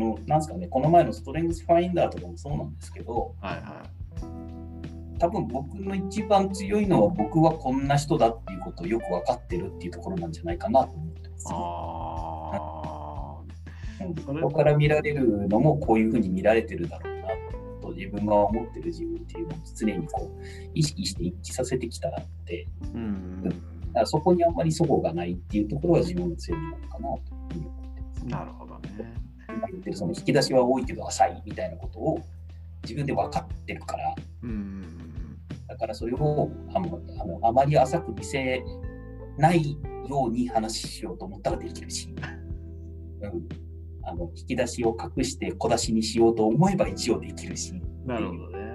の、なんですかね、この前のストレングスファインダーとかもそうなんですけど、はいは多分僕の一番強いのは僕はこんな人だっていうことをよく分かってるっていうところなんじゃないかなと思ってます。あうんそれ人から見られるのもこういうふうに見られてるだろうなと自分が思ってる自分っていうのを常にこう意識して一致させてきたらってーうんだからそこにあんまり齟齬がないっていうところが自分の強みなのかなというふうに思ってます。なるほどね。今言ってるその引き出しは多いけど浅いみたいなことを自分で分かってるからうんだからそれをあのあのあまり浅く見せないように話しようと思ったらできるし、うん、あの引き出しを隠して小出しにしようと思えば一応できるし、なるほどね。うん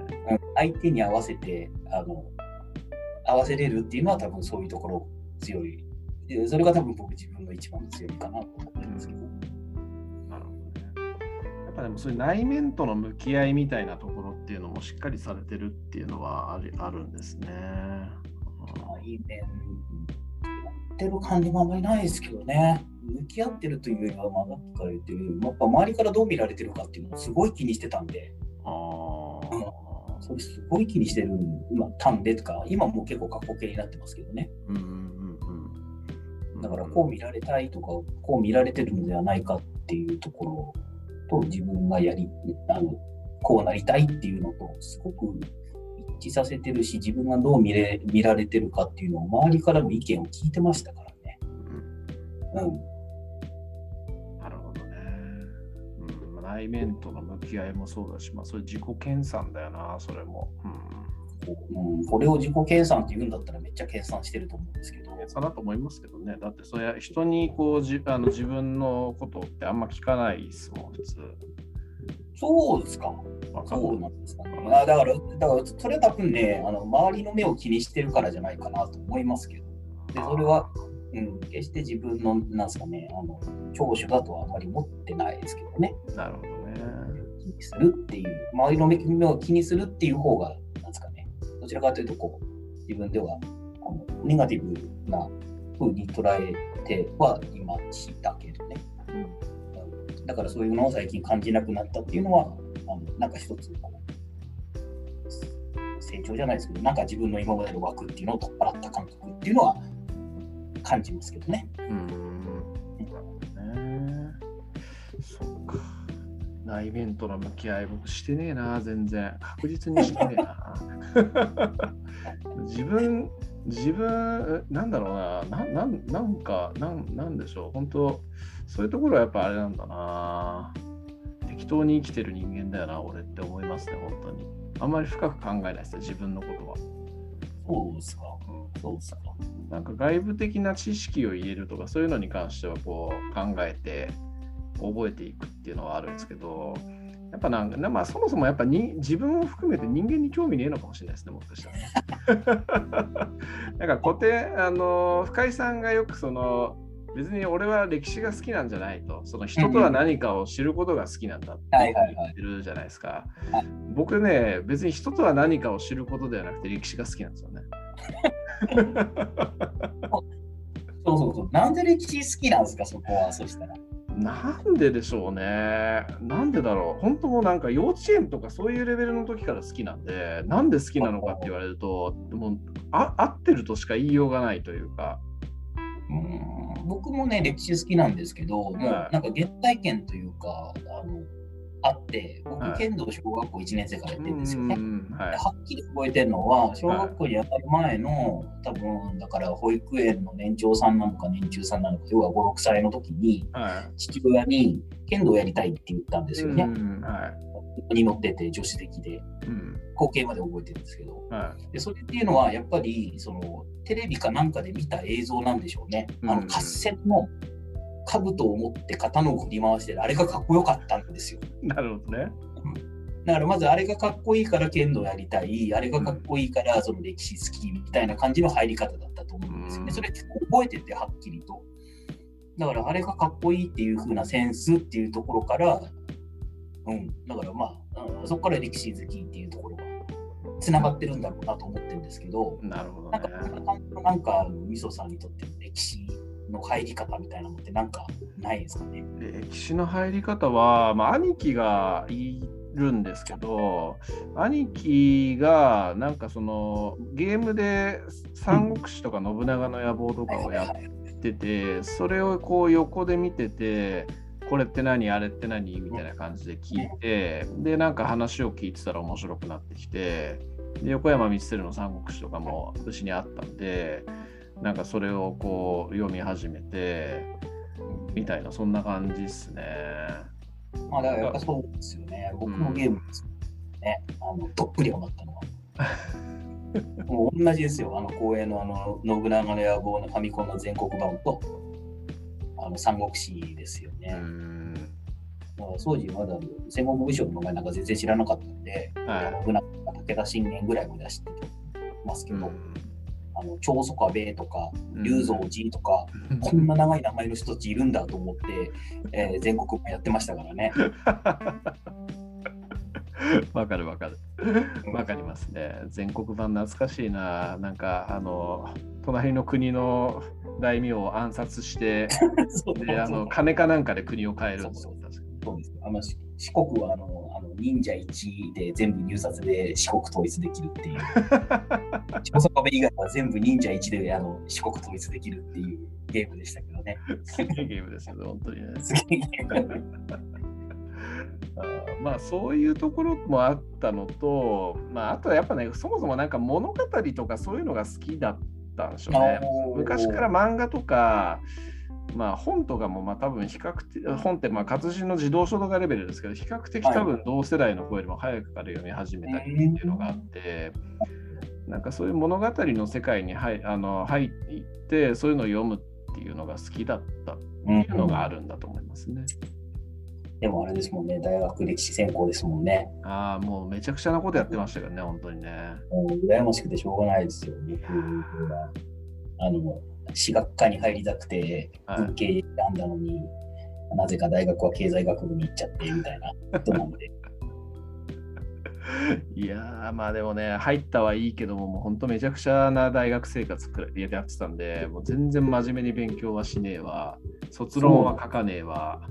相手に合わせてあの合わせれるっていうのは多分そういうところ強い。でそれが多分僕自分の一番の強みかなと思ってるんですけど。ぱでもそういう内面との向き合いみたいなところっていうのもしっかりされてるっていうのはあるあるんですね。内面やってる感じもあんまりないですけどね。向き合ってるというよりは、まあ、さっきかってる、やっぱ周りからどう見られてるかっていうのをすごい気にしてたんで、ああ。それすごい気にしてる、まあ、たんでとか、今もう結構過去形になってますけどね。うんうんうんうん。だからこう見られたいとか、こう見られてるのではないかっていうところと、自分がやり、あのこうなりたいっていうのと、すごく一致させてるし、自分がどう見れ見られてるかっていうのを周りからの意見を聞いてましたからね。うんうんなるほどね。うん、まあ内面との向き合いもそうだし、まあ、それ自己研鑽だよな、それも。うん。うん、これを自己計算って言うんだったらめっちゃ計算してると思うんですけど、研鑽だと思いますけどね。だって、それは人にこうじあの自分のことってあんま聞かないですもん、普通。そうですか。そうなんですかね。あだから、だからそれは多分ね、あの周りの目を気にしてるからじゃないかなと思いますけど、でそれは、うん、決して自分の、なんですかね、あの長所だとはあまり思ってないですけどね。なるほどね。気にするっていう、周りの目を気にするっていう方が、どちらかというと、こう、自分ではあのネガティブな風に捉えてはいましたけどね。うんだからそういうのを最近感じなくなったっていうのは、あのなんか一つこう、成長じゃないですけど、なんか自分の今までの枠っていうのを取っ払った感覚っていうのは感じますけどね。うん。そっか。内面との向き合い、僕してねえな、全然。確実にしてねえな。自分、自分、なんだろうな、ななんなんかなん、なんでしょう、本当、そういうところはやっぱあれなんだな。適当に生きてる人間だよな、俺って思いますね、本当に。あんまり深く考えないですよ、自分のことは。そうですか。そうですか。なんか外部的な知識を入れるとかそういうのに関してはこう考えて覚えていくっていうのはあるんですけどやっぱなんか、まあ、そもそもやっぱに自分を含めて人間に興味ねえのかもしれないですねもしかしたらね。なんか固定あの深井さんがよくその別に俺は歴史が好きなんじゃないとその人とは何かを知ることが好きなんだって言ってるじゃないですかはい。僕ね別に人とは何かを知ることではなくて歴史が好きなんですよね。そうそうそう。なんで歴史好きなんですか、そこは。そしたら。なんででしょうね。なんでだろう。本当もうなんか幼稚園とかそういうレベルの時から好きなんで、なんで好きなのかって言われると、もうあ合ってるとしか言いようがないというか。うん僕もね、歴史好きなんですけど、もうはいなんか原体験というか、あのあって、僕、はい剣道小学校1年生からやってるんですよね。うんはいではっきり覚えてるのは、小学校に上がる前の、多分だから保育園の年長さんなのか年中さんなのか、要は5、6歳の時に、は父親に剣道やりたいって言ったんでい。すよね。うんはい。に乗ってて、女子的で、うん光景まで覚えてるんですけど。はでそれっていうのはやっぱりそのテレビかなんかで見た映像なんでしょうね。あのうん合戦の兜を持って刀を振り回してるあれがかっこよかったんですよ。い。なるほどね。だからまずあれがかっこいいから剣道やりたい、あれがかっこいいからその歴史好きみたいな感じの入り方だったと思うんですよね。うんそれ結構覚えててはっきりと。だからあれがかっこいいっていう風なセンスっていうところから、うん、だからまあ、うんそこから歴史好きっていうところがつながってるんだろうなと思ってるんですけど、なるほどなんか、ね。なんか、みそさんにとっての歴史の入り方みたいなのってなんかないですかね？歴史の入り方は、まあ、兄貴がいるんですけど兄貴がなんかそのゲームで「三国志」とか「信長の野望」とかをやっててそれをこう横で見ててこれって何？あれって何？みたいな感じで聞いてでなんか話を聞いてたら面白くなってきてで横山光輝の「三国志」とかも私にあったんでなんかそれをこう読み始めてみたいなそんな感じですね。まあだからやっぱそうですよね。僕もゲームですね。あのどっぷりハマったのは。もう同じですよ。あの公園のあの信長の野望のファミコンの全国版とあの三国志ですよね。当時まだ戦国武将の名前なんか全然知らなかったんで、はい信長武田信玄ぐらいまで知ってますけど、あの長宗我部とか龍蔵寺とか、こんな長い名前の人たちいるんだと思って、えー全国版やってましたからね。わかるわかる。わかりますね。全国版懐かしいな。なんかあの隣の国の大名を暗殺して、であの金かなんかで国を変えるんですよ。確かそうですあのし四国はあのあの忍者1で全部入札で四国統一できるっていう。以外は全部忍者1であの四国統一できるっていうゲームでしたけどね。にすげえゲームです本当にね。すげえゲーム。あーまあそういうところもあったのと、まあ、あとはやっぱねそもそもなんか物語とかそういうのが好きだったんでしょうね。昔から漫画とか、まあ、本とかもまあ多分比較的本ってまあ活字の児童書とかレベルですけど比較的多分同世代の子よりも早くから読み始めたりっていうのがあって。なんかそういう物語の世界に入あの入ってそういうのを読むっていうのが好きだったっていうのがあるんだと思いますね。でもあれですもんね、大学歴史専攻ですもんね。ああ、もうめちゃくちゃなことやってましたけどね、本当にね。もう羨ましくてしょうがないですよ、僕は。あの、私学科に入りたくて、はい文系選んだのに、なぜか大学は経済学部に行っちゃってみたいなことなんで。いやー、まあでもね、入ったはいいけども、もう本当めちゃくちゃな大学生活くらいやってたんで、もう全然真面目に勉強はしねえわ、卒論は書かねえわ、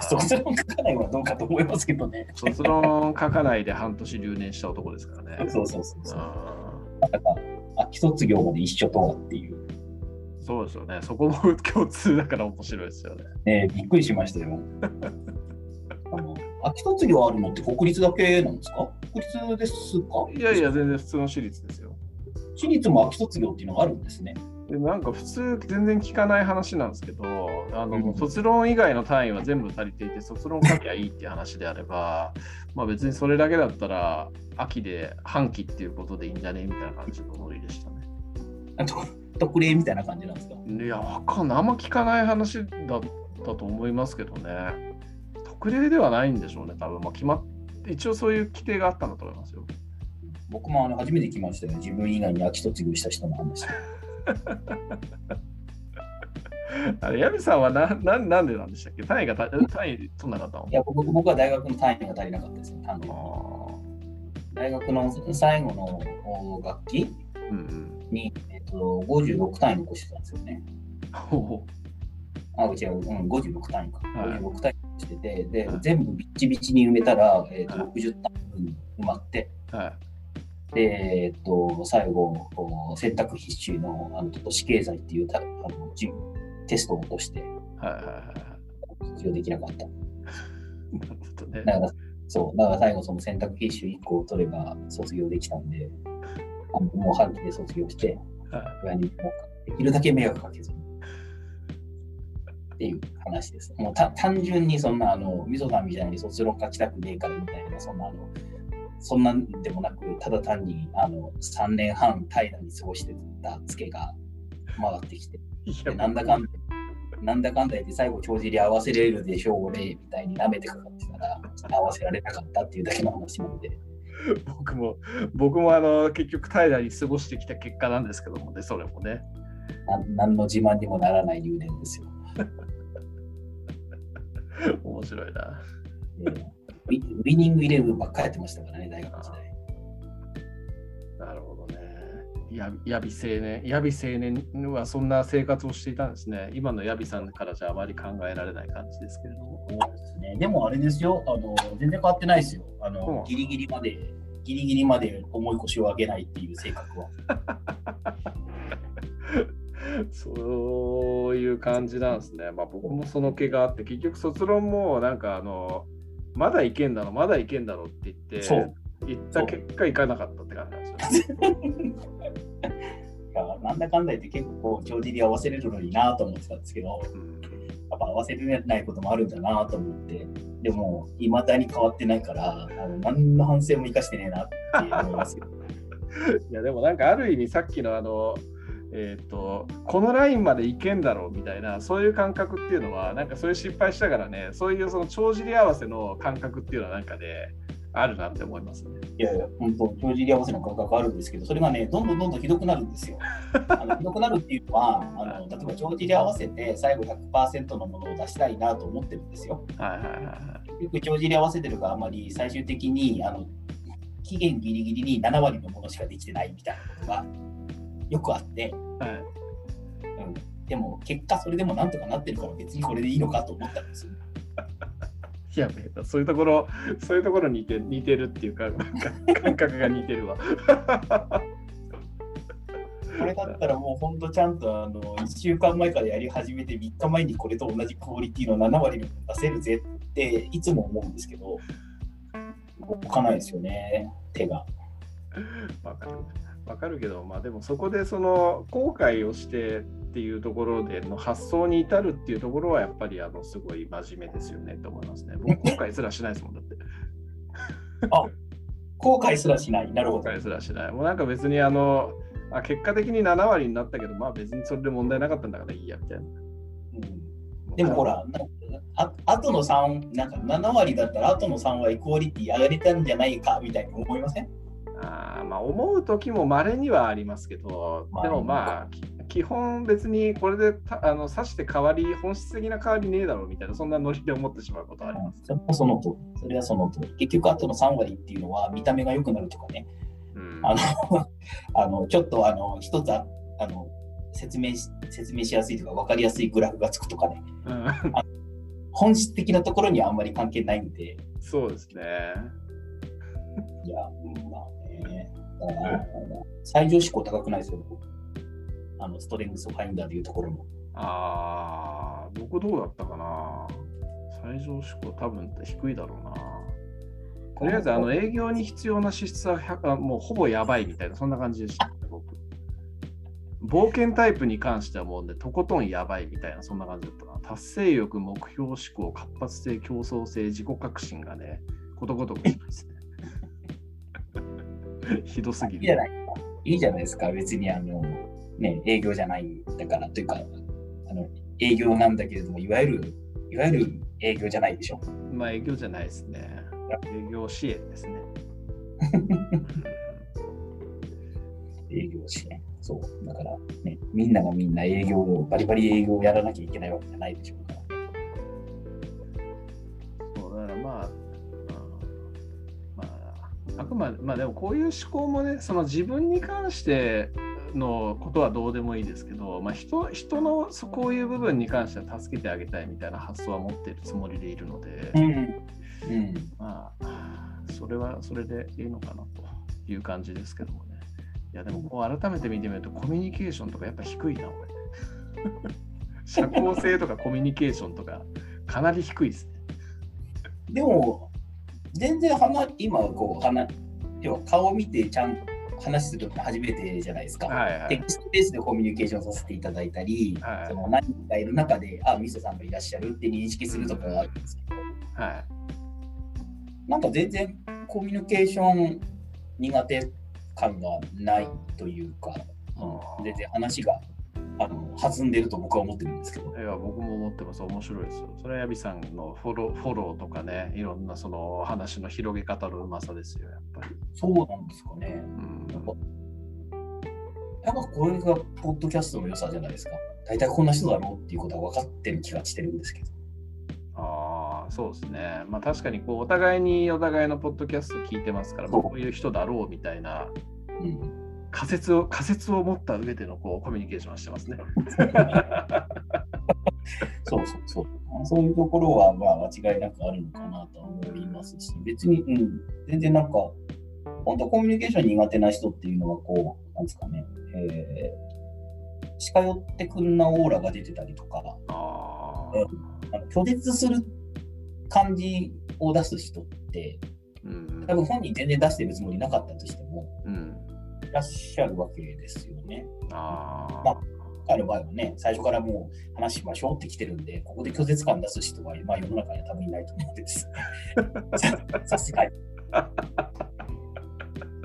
卒論書かないのはどうかと思いますけどね。卒論書かないで半年留年した男ですからね。そうそうそうそう。あまさか、秋卒業まで一緒とはっていう。ーそうですよね、そこも共通だから面白いですよね。ねびっくりしましたよ。あの秋卒業あるのって国立だけなんですか？国立ですか？いやいや、全然普通の私立ですよ。私立も秋卒業っていうのがあるんですね。でなんか普通全然聞かない話なんですけどあの、うん卒論以外の単位は全部足りていて卒論書きゃいいっていう話であれば まあ別にそれだけだったら秋で半期っていうことでいいんじゃね？みたいな感じのノリでしたね。特例みたいな感じなんですか？いやわかんないあんま聞かない話だったと思いますけどね特例ではないんでしょうね多分、まあ、決まっ一応そういう規定があったんだと思いますよ。僕もあの初めて聞きましたよ。自分以外に秋卒業した人の話。あれ、ヤミさんはなななんでなんでしたっけ？単位がた単位取んなかったの？いや僕僕は大学の単位が足りなかったですね。単位あ大学の最後のお学期ーうんうん。と、56単位残してたんですよね。あ、違う、うん、56単位か。はい56単位残してて、ではい、全部ビッチビチに埋めたら、えっとはい60単位分埋まって、うはい。で、えっと、最後、選択必修のあの都市経済っていうたあのじテストを落としてはいはいはいはい。卒業できなかった。なるほどね。だから、そう、だから最後その選択必修1個を取れば卒業できたんで、もう半期で卒業して、は親にできるだけ迷惑かけずに。っていう話です。もうた単純にそんなあの、みそさんみたいに卒論書きたくねえからみたいな、そんなあの、そんなんでもなく、ただ単にあの3年半平らに過ごしてたツケが回ってきて、なんだかんだ、なんだかんだ言って最後帳尻合わせれるでしょう俺みたいに舐めてかかってたら、合わせられなかったっていうだけの話なので、僕も、僕もあの結局平らに過ごしてきた結果なんですけどもね、それもね。何の自慢にもならない留年ですよ。面白いな。でウィウィニングイレブンばっかりやってましたからね、大学時代。ややび青年、やび青年はそんな生活をしていたんですね。今のやびさんからじゃあまり考えられない感じですけれども。そうですね。でもあれですよ、あの全然変わってないですよ。あうんのギリギリまで、ギリギリまで重い腰を上げないっていう性格は。そういう感じなんですね。まあ僕もその気があって、結局卒論もなんかあの、まだいけんだろ、まだいけんだろって言って、そう言った結果いかなかったって感じなんですよ なんだかんだ言って結構帳尻合わせれるのになと思ってたんですけど、うんやっぱ合わせれないこともあるんだなと思って、でも、いまだに変わってないから、あの何の反省も生かしてねえなって思いますよ。いやでもなんかある意味さっきのあの、えー、とこのラインまでいけんだろうみたいなそういう感覚っていうのはなんかそういう失敗したからねそういうその帳尻合わせの感覚っていうのはなんかねあるなって思いますね。いやいや、本当、帳尻合わせの感覚あるんですけど、それがね、どんどんどんどんひどくなるんですよ。あのひどくなるっていうのは、あの例えば帳尻合わせて最後100%のものを出したいなと思ってるんですよ。はいはいはいはい。結局、帳尻合わせてるがあまり最終的にあの期限ギリギリに7割のものしかできてないみたいなことがよくあって、はいうん、でも結果それでもなんとかなってるから別にこれでいいのかと思ったんですよ。いやべえそういうところそういうところ似て似てるっていうか感覚が似てるわ。これだったらもう本当ちゃんとあの1週間前からやり始めて3日前にこれと同じクオリティの7割に出せるぜっていつも思うんですけど、動かないですよね、手が。わかる。わかるけど、まあでもそこでその後悔をしてっていうところでの発想に至るっていうところはやっぱりあのすごい真面目ですよねと思いますね。僕後悔すらしないですもんだって。後悔すらしない。なるほど。後悔すらしない。もうなんか別にあの、あ結果的に7割になったけど、まあ別にそれで問題なかったんだからいいやみたいな。うん、でもほら、ああとの3、なんか7割だったらあとの3割クオリティ上げれたんじゃないかみたいに思いません？あーまあ思う時も稀にはありますけど、まあでもまあき基本別にこれでたあの指して変わり本質的な変わりねえだろうみたいなそんなノリで思ってしまうことはあります。それもその通り。それはその通り。結局あとの3割っていうのは見た目が良くなるとかね。うんあの、あのちょっとあの一つああの説明し説明しやすいとか分かりやすいグラフがつくとかね。うん本質的なところにはあんまり関係ないんで。そうですね。いや、うんまあね。最上志向高くないですよ。あのストレングスファインダーでいうところの。ああ、僕どうだったかな最上志向多分低いだろうな。とりあえずあの営業に必要な支出は100あもうほぼやばいみたいな、そんな感じでした、ね、僕。冒険タイプに関してはもうね、とことんやばいみたいな、そんな感じだったな。達成欲、目標志向、活発性、競争性、自己革新がね、ことごとくですね。ひどすぎる。いいじゃないですか。いいじゃないですか。別にあの、ね、営業じゃないんだからというか、あの営業なんだけれども、いわゆる、いわゆる営業じゃないでしょ。まあ営業じゃないですね。営業支援ですね。営業支援。そう。だからね、みんながみんな営業を、バリバリ営業をやらなきゃいけないわけじゃないでしょうから。そうだからまあ、うんまあ、あくまで、まあでもこういう思考もね、その自分に関してのことはどうでもいいですけど、まあ人、人のそうこういう部分に関しては助けてあげたいみたいな発想は持っているつもりでいるので、ん。うん。まあ、それはそれでいいのかなという感じですけどもね。いや、でもこう改めて見てみると、コミュニケーションとかやっぱ低いな、俺。社交性とかコミュニケーションとか、かなり低いですね。でも、全然話、今こう話、要は顔を見てちゃんと話するの初めてじゃないですか。はいはいテキストベースでコミュニケーションさせていただいたり、はいその何人かいる中で、あ、ミソさんがいらっしゃるって認識するとかがあるんですけど、はい。なんか全然コミュニケーション苦手感がないというか、うん全然話があの弾んでると僕は思ってるんですけど。いや、僕も思ってます。面白いですよ。それはヤビさんのフォローフォローとかね、いろんなその話の広げ方のうまさですよ、やっぱり。そうなんですかね。うんやっぱやっぱこれがポッドキャストの良さじゃないですか。大体こんな人だろうっていうことは分かってる気がしてるんですけど。ああ、そうですね。まあ確かにこうお互いにお互いのポッドキャスト聞いてますから、こういう人だろうみたいなうん、仮説を仮説を持った上でのこうコミュニケーションをしてますね。そうそうそう。そういうところは、まあ、間違いなくあるのかなと思いますし、別に、うん、全然なんか、本当コミュニケーション苦手な人っていうのは、こう、なんですかね、えー、近寄ってくんなオーラが出てたりとか、あえあの拒絶する感じを出す人って、うん多分本人全然出してるつもりなかったとしても、うん、いらっしゃるわけですよね。あーまあ彼の場合はね、最初からもう話しましょうって来てるんで、ここで拒絶感出す人は、まあ、世の中には多分いないと思うんです。ささすがに。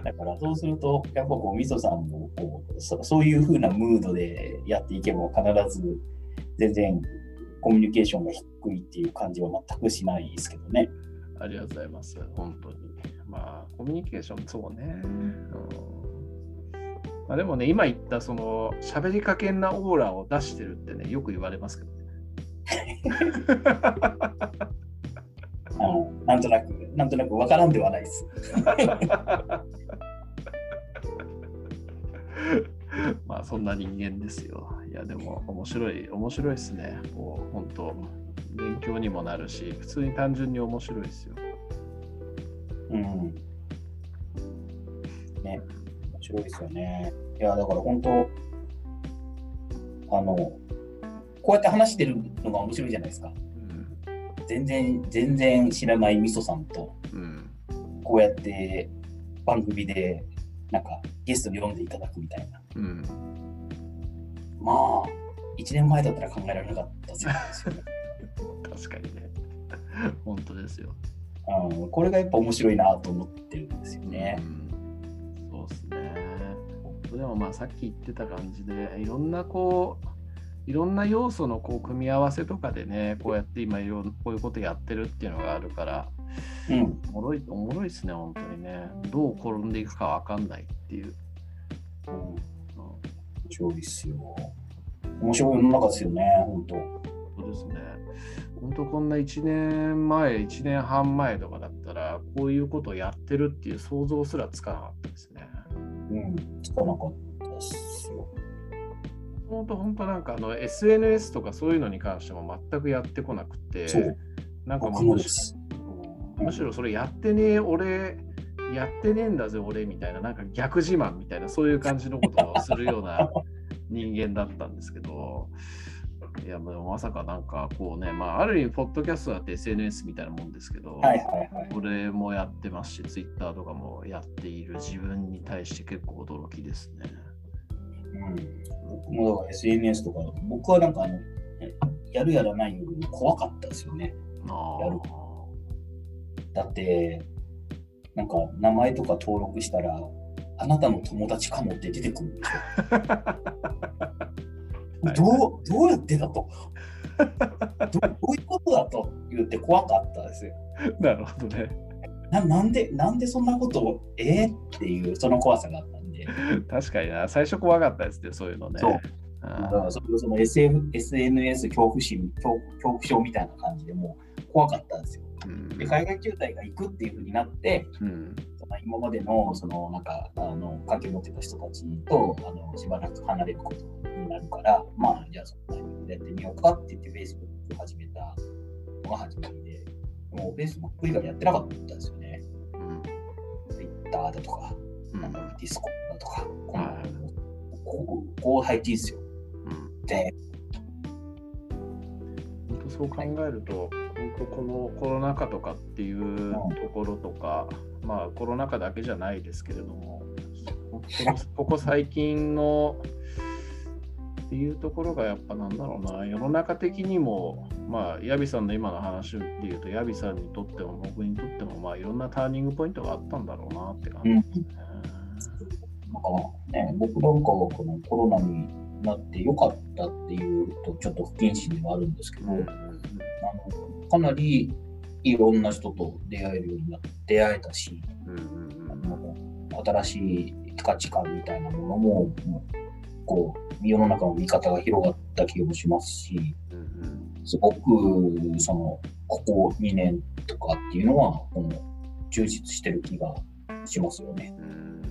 だからそうすると、やっぱこう、みそさんもこうそそういう風なムードでやっていけば、必ず全然コミュニケーションが低いっていう感じは全くしないですけどね。ありがとうございます。本当に。まあ、コミュニケーション、そうね。うんまあ、でもね、今言った、その、喋りかけんなオーラを出してるってね、よく言われますけどね。あのなんとなく、なんとなくわからんではないです。まあ、そんな人間ですよ。いや、でも、面白い、面白いですね。こう、本当勉強にもなるし、普通に単純に面白いですよ。うん。ね、面白いですよね。いや、だから本当、あの、こうやって話してるのが面白いじゃないですか。うん。全然、全然知らないみそさんと、うん。こうやって番組で、なんかゲストに読んでいただくみたいな。うん。まあ、1年前だったら考えられなかったですよね。確かにね。本当ですよ。うん、これがやっぱ面白いなと思ってるんですよねう。ん、そうですね。でもまあさっき言ってた感じでいろんなこういろんな要素のこう組み合わせとかでねこうやって今いろんこういうことやってるっていうのがあるからうん、おもろいおもろいですね本当にね。どう転んでいくかわかんないっていう、うん、うん面白いですよ。面白い世の中ですよね、本当。そうですね。本当こんな1年前1年半前とかだったらこういうことをやってるっていう想像すらつかなかったですね。うん、つかなかったですよ。本当本当なんかあの SNS とかそういうのに関しても全くやってこなくてそう、なんか僕もうむしろそれやってねえ俺やってねえんだぜ俺みたいななんか逆自慢みたいなそういう感じのことをするような 人間だったんですけどいやもうまさかなんかこうねまあある意味ポッドキャストだって SNS みたいなもんですけど、はいはいはい。俺もやってますし Twitter とかもやっている自分に対して結構驚きですね。うん、僕もだから SNS とか、僕はなんかあの、えやるやらないよりも怖かったですよね。あやるだって、なんか名前とか登録したら、あなたの友達かもって出てくるんですよ。どうどうやってだと？ど。どういうことだと？言って怖かったですよ。なるほどね。ななんで、なんでそんなことを、えー、っていう、その怖さがあったんで。確かにな、最初怖かったですね、そういうのね。そうあだからその SF SNS 恐怖心恐怖、恐怖症みたいな感じでもう怖かったんですよ。うんで、海外中隊が行くっていうふうになって、うん今までのそのなんかあの関係を持ってた人たちとあのしばらく離れることになるから、まあ、じゃあそのタイミングでやってみようかって言って Facebook を始めたのが始まりで、もう Facebook 以外やってなかったんですよね。うん Twitter だとか、うんあの Discord だとか、こはのこうこう配置ですよ。うんで、本当そう考えると、本当このコロナ禍とかっていうところとか、まあコロナ禍だけじゃないですけれども、こ ここ最近のっていうところがやっぱなんだろうな、世の中的にも、まあ、ヤビさんの今の話でいうと、ヤビさんにとっても僕にとっても、まあいろんなターニングポイントがあったんだろうなって感じですね。なんかね、僕なんかはこのコロナになってよかったっていうと、ちょっと不謹慎ではあるんですけど、うん。あのかなりいろんな人と出会えるようになって出会えたし、うんうん新しい価値観みたいなものも、こう世の中の見方が広がった気もしますし、うんうんすごくそのここ2年とかっていうのは、この充実してる気がしますよね。うん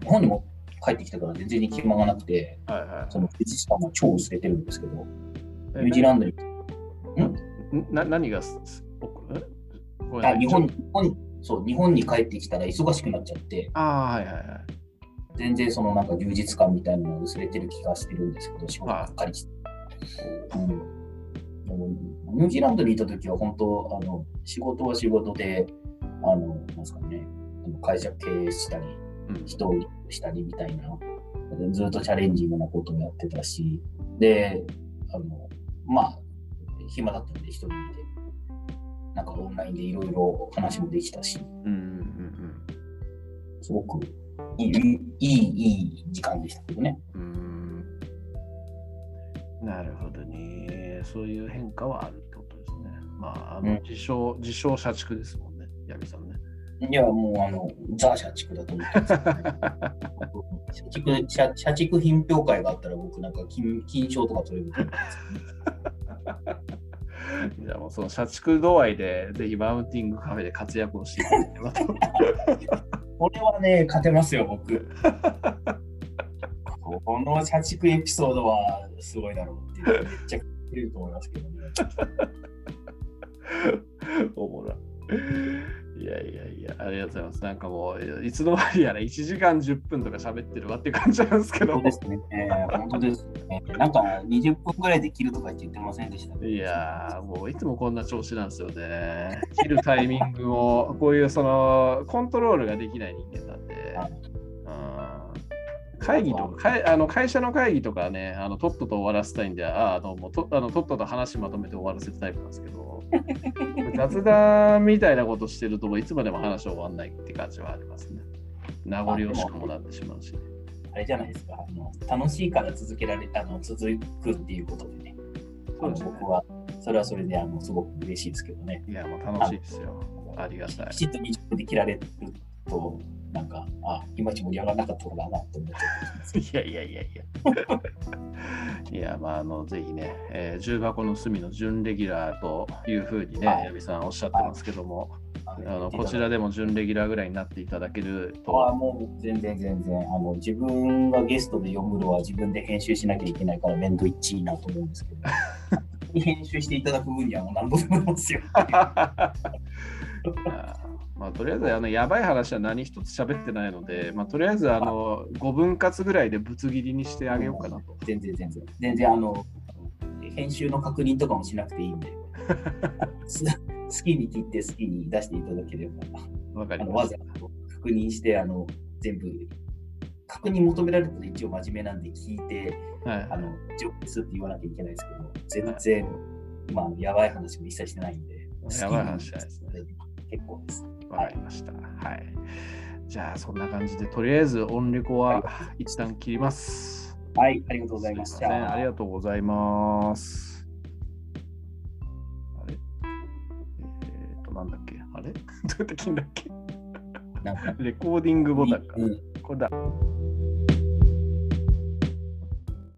日本にも帰ってきてから全然暇がなくて、はいはい。その富士山も超薄れてるんですけど、えニュージーランドに、な何がすすおえごめん？なさい。あ日本日本にそう日本に帰ってきたら忙しくなっちゃって、ああ、はいはいはい。全然そのなんか充実感みたいなのが薄れてる気がしてるんですけど、仕事ばっかりして。うん、ニュージーランドにいた時は本当、あの仕事は仕事で、あの、なんですかね、会社経営したり、うん。人をしたりみたいな、ずっとチャレンジングなことをやってたし、で、あの、まあ、暇だったんで一人で、なんかオンラインでいろいろ話もできたし、うんうんうんすごくいい、いい、いい時間でしたけどね。うん。なるほどね。そういう変化はあるってことですね。まあ、あのうん自称、自称社畜ですもんね、ヤミさんね。いや、もう、あの、ザ・社畜だと思ってます、ね。社畜社社畜品評会があったら僕なんか金金賞とか取れると思うんですじゃあもうその社畜度合いで、ぜひマウンティングカフェで活躍をしていただければと。これはね、勝てますよ、僕。この社畜エピソードはすごいだろうっていう、めっちゃ勝てると思いますけどね。おもろい。いやいやいや、ありがとうございます。なんかもう、いつの間にやら1時間10分とか喋ってるわっていう感じなんですけど本当。ですね。えー本当ですね。なんか20分ぐらいできるとか言ってませんでした、いやー、もういつもこんな調子なんですよね。切るタイミングも、こういうそのコントロールができない人間なんで。会議とか、あの会社の会議とかね、あのとっとと終わらせたいんで、ああのもうとあのとっとと話まとめて終わらせるタイプなんですけど、雑談みたいなことしてると、いつまでも話終わんないって感じはありますね。名残惜しくもなってしまうし。あれじゃないですか。あの楽しいから続けられあの続くっていうことでね。そうですね僕はそれはそれであのすごく嬉しいですけどね。いや、もう楽しいですよ。ありがたいき。ちっと20分で切られると、なんか、あ、いまいち盛り上がらなかったのかなって思っちゃったりします。いやいやいやいや。いや、まあ、あの、ぜひね、えー重箱の隅の準レギュラーというふうにね、はい矢部さんおっしゃってますけども、ああのこちらでも準レギュラーぐらいになっていただけるあと、もう全然全然あの自分がゲストで読むのは自分で編集しなきゃいけないから面倒いっちいなと思うんですけど 編集していただく分にはもう何度でもいますよ。まあ、とりあえずあのやばい話は何一つ喋ってないので、まあ、とりあえずあの5分割ぐらいでぶつ切りにしてあげようかなと。全然全然。全然あの、編集の確認とかもしなくていいんで、す好きに切って好きに出していただければ、わかりましたわざ。と確認して、あの、全部、確認求められたら一応真面目なんで聞いて、はいあの、上手ですって言わなきゃいけないですけど、全然、まあ、やばい話も一切してないんで、やばい話じゃないですね。結構です。わかりました。はい。じゃあ、そんな感じで、とりあえず音レコは一旦切ります。はい、ありがとうございました。ありがとうございます。あれ？えっ、と、なんだっけ？あれ？どうやって切るんだっけ？レコーディングボタンか。うんこれだ。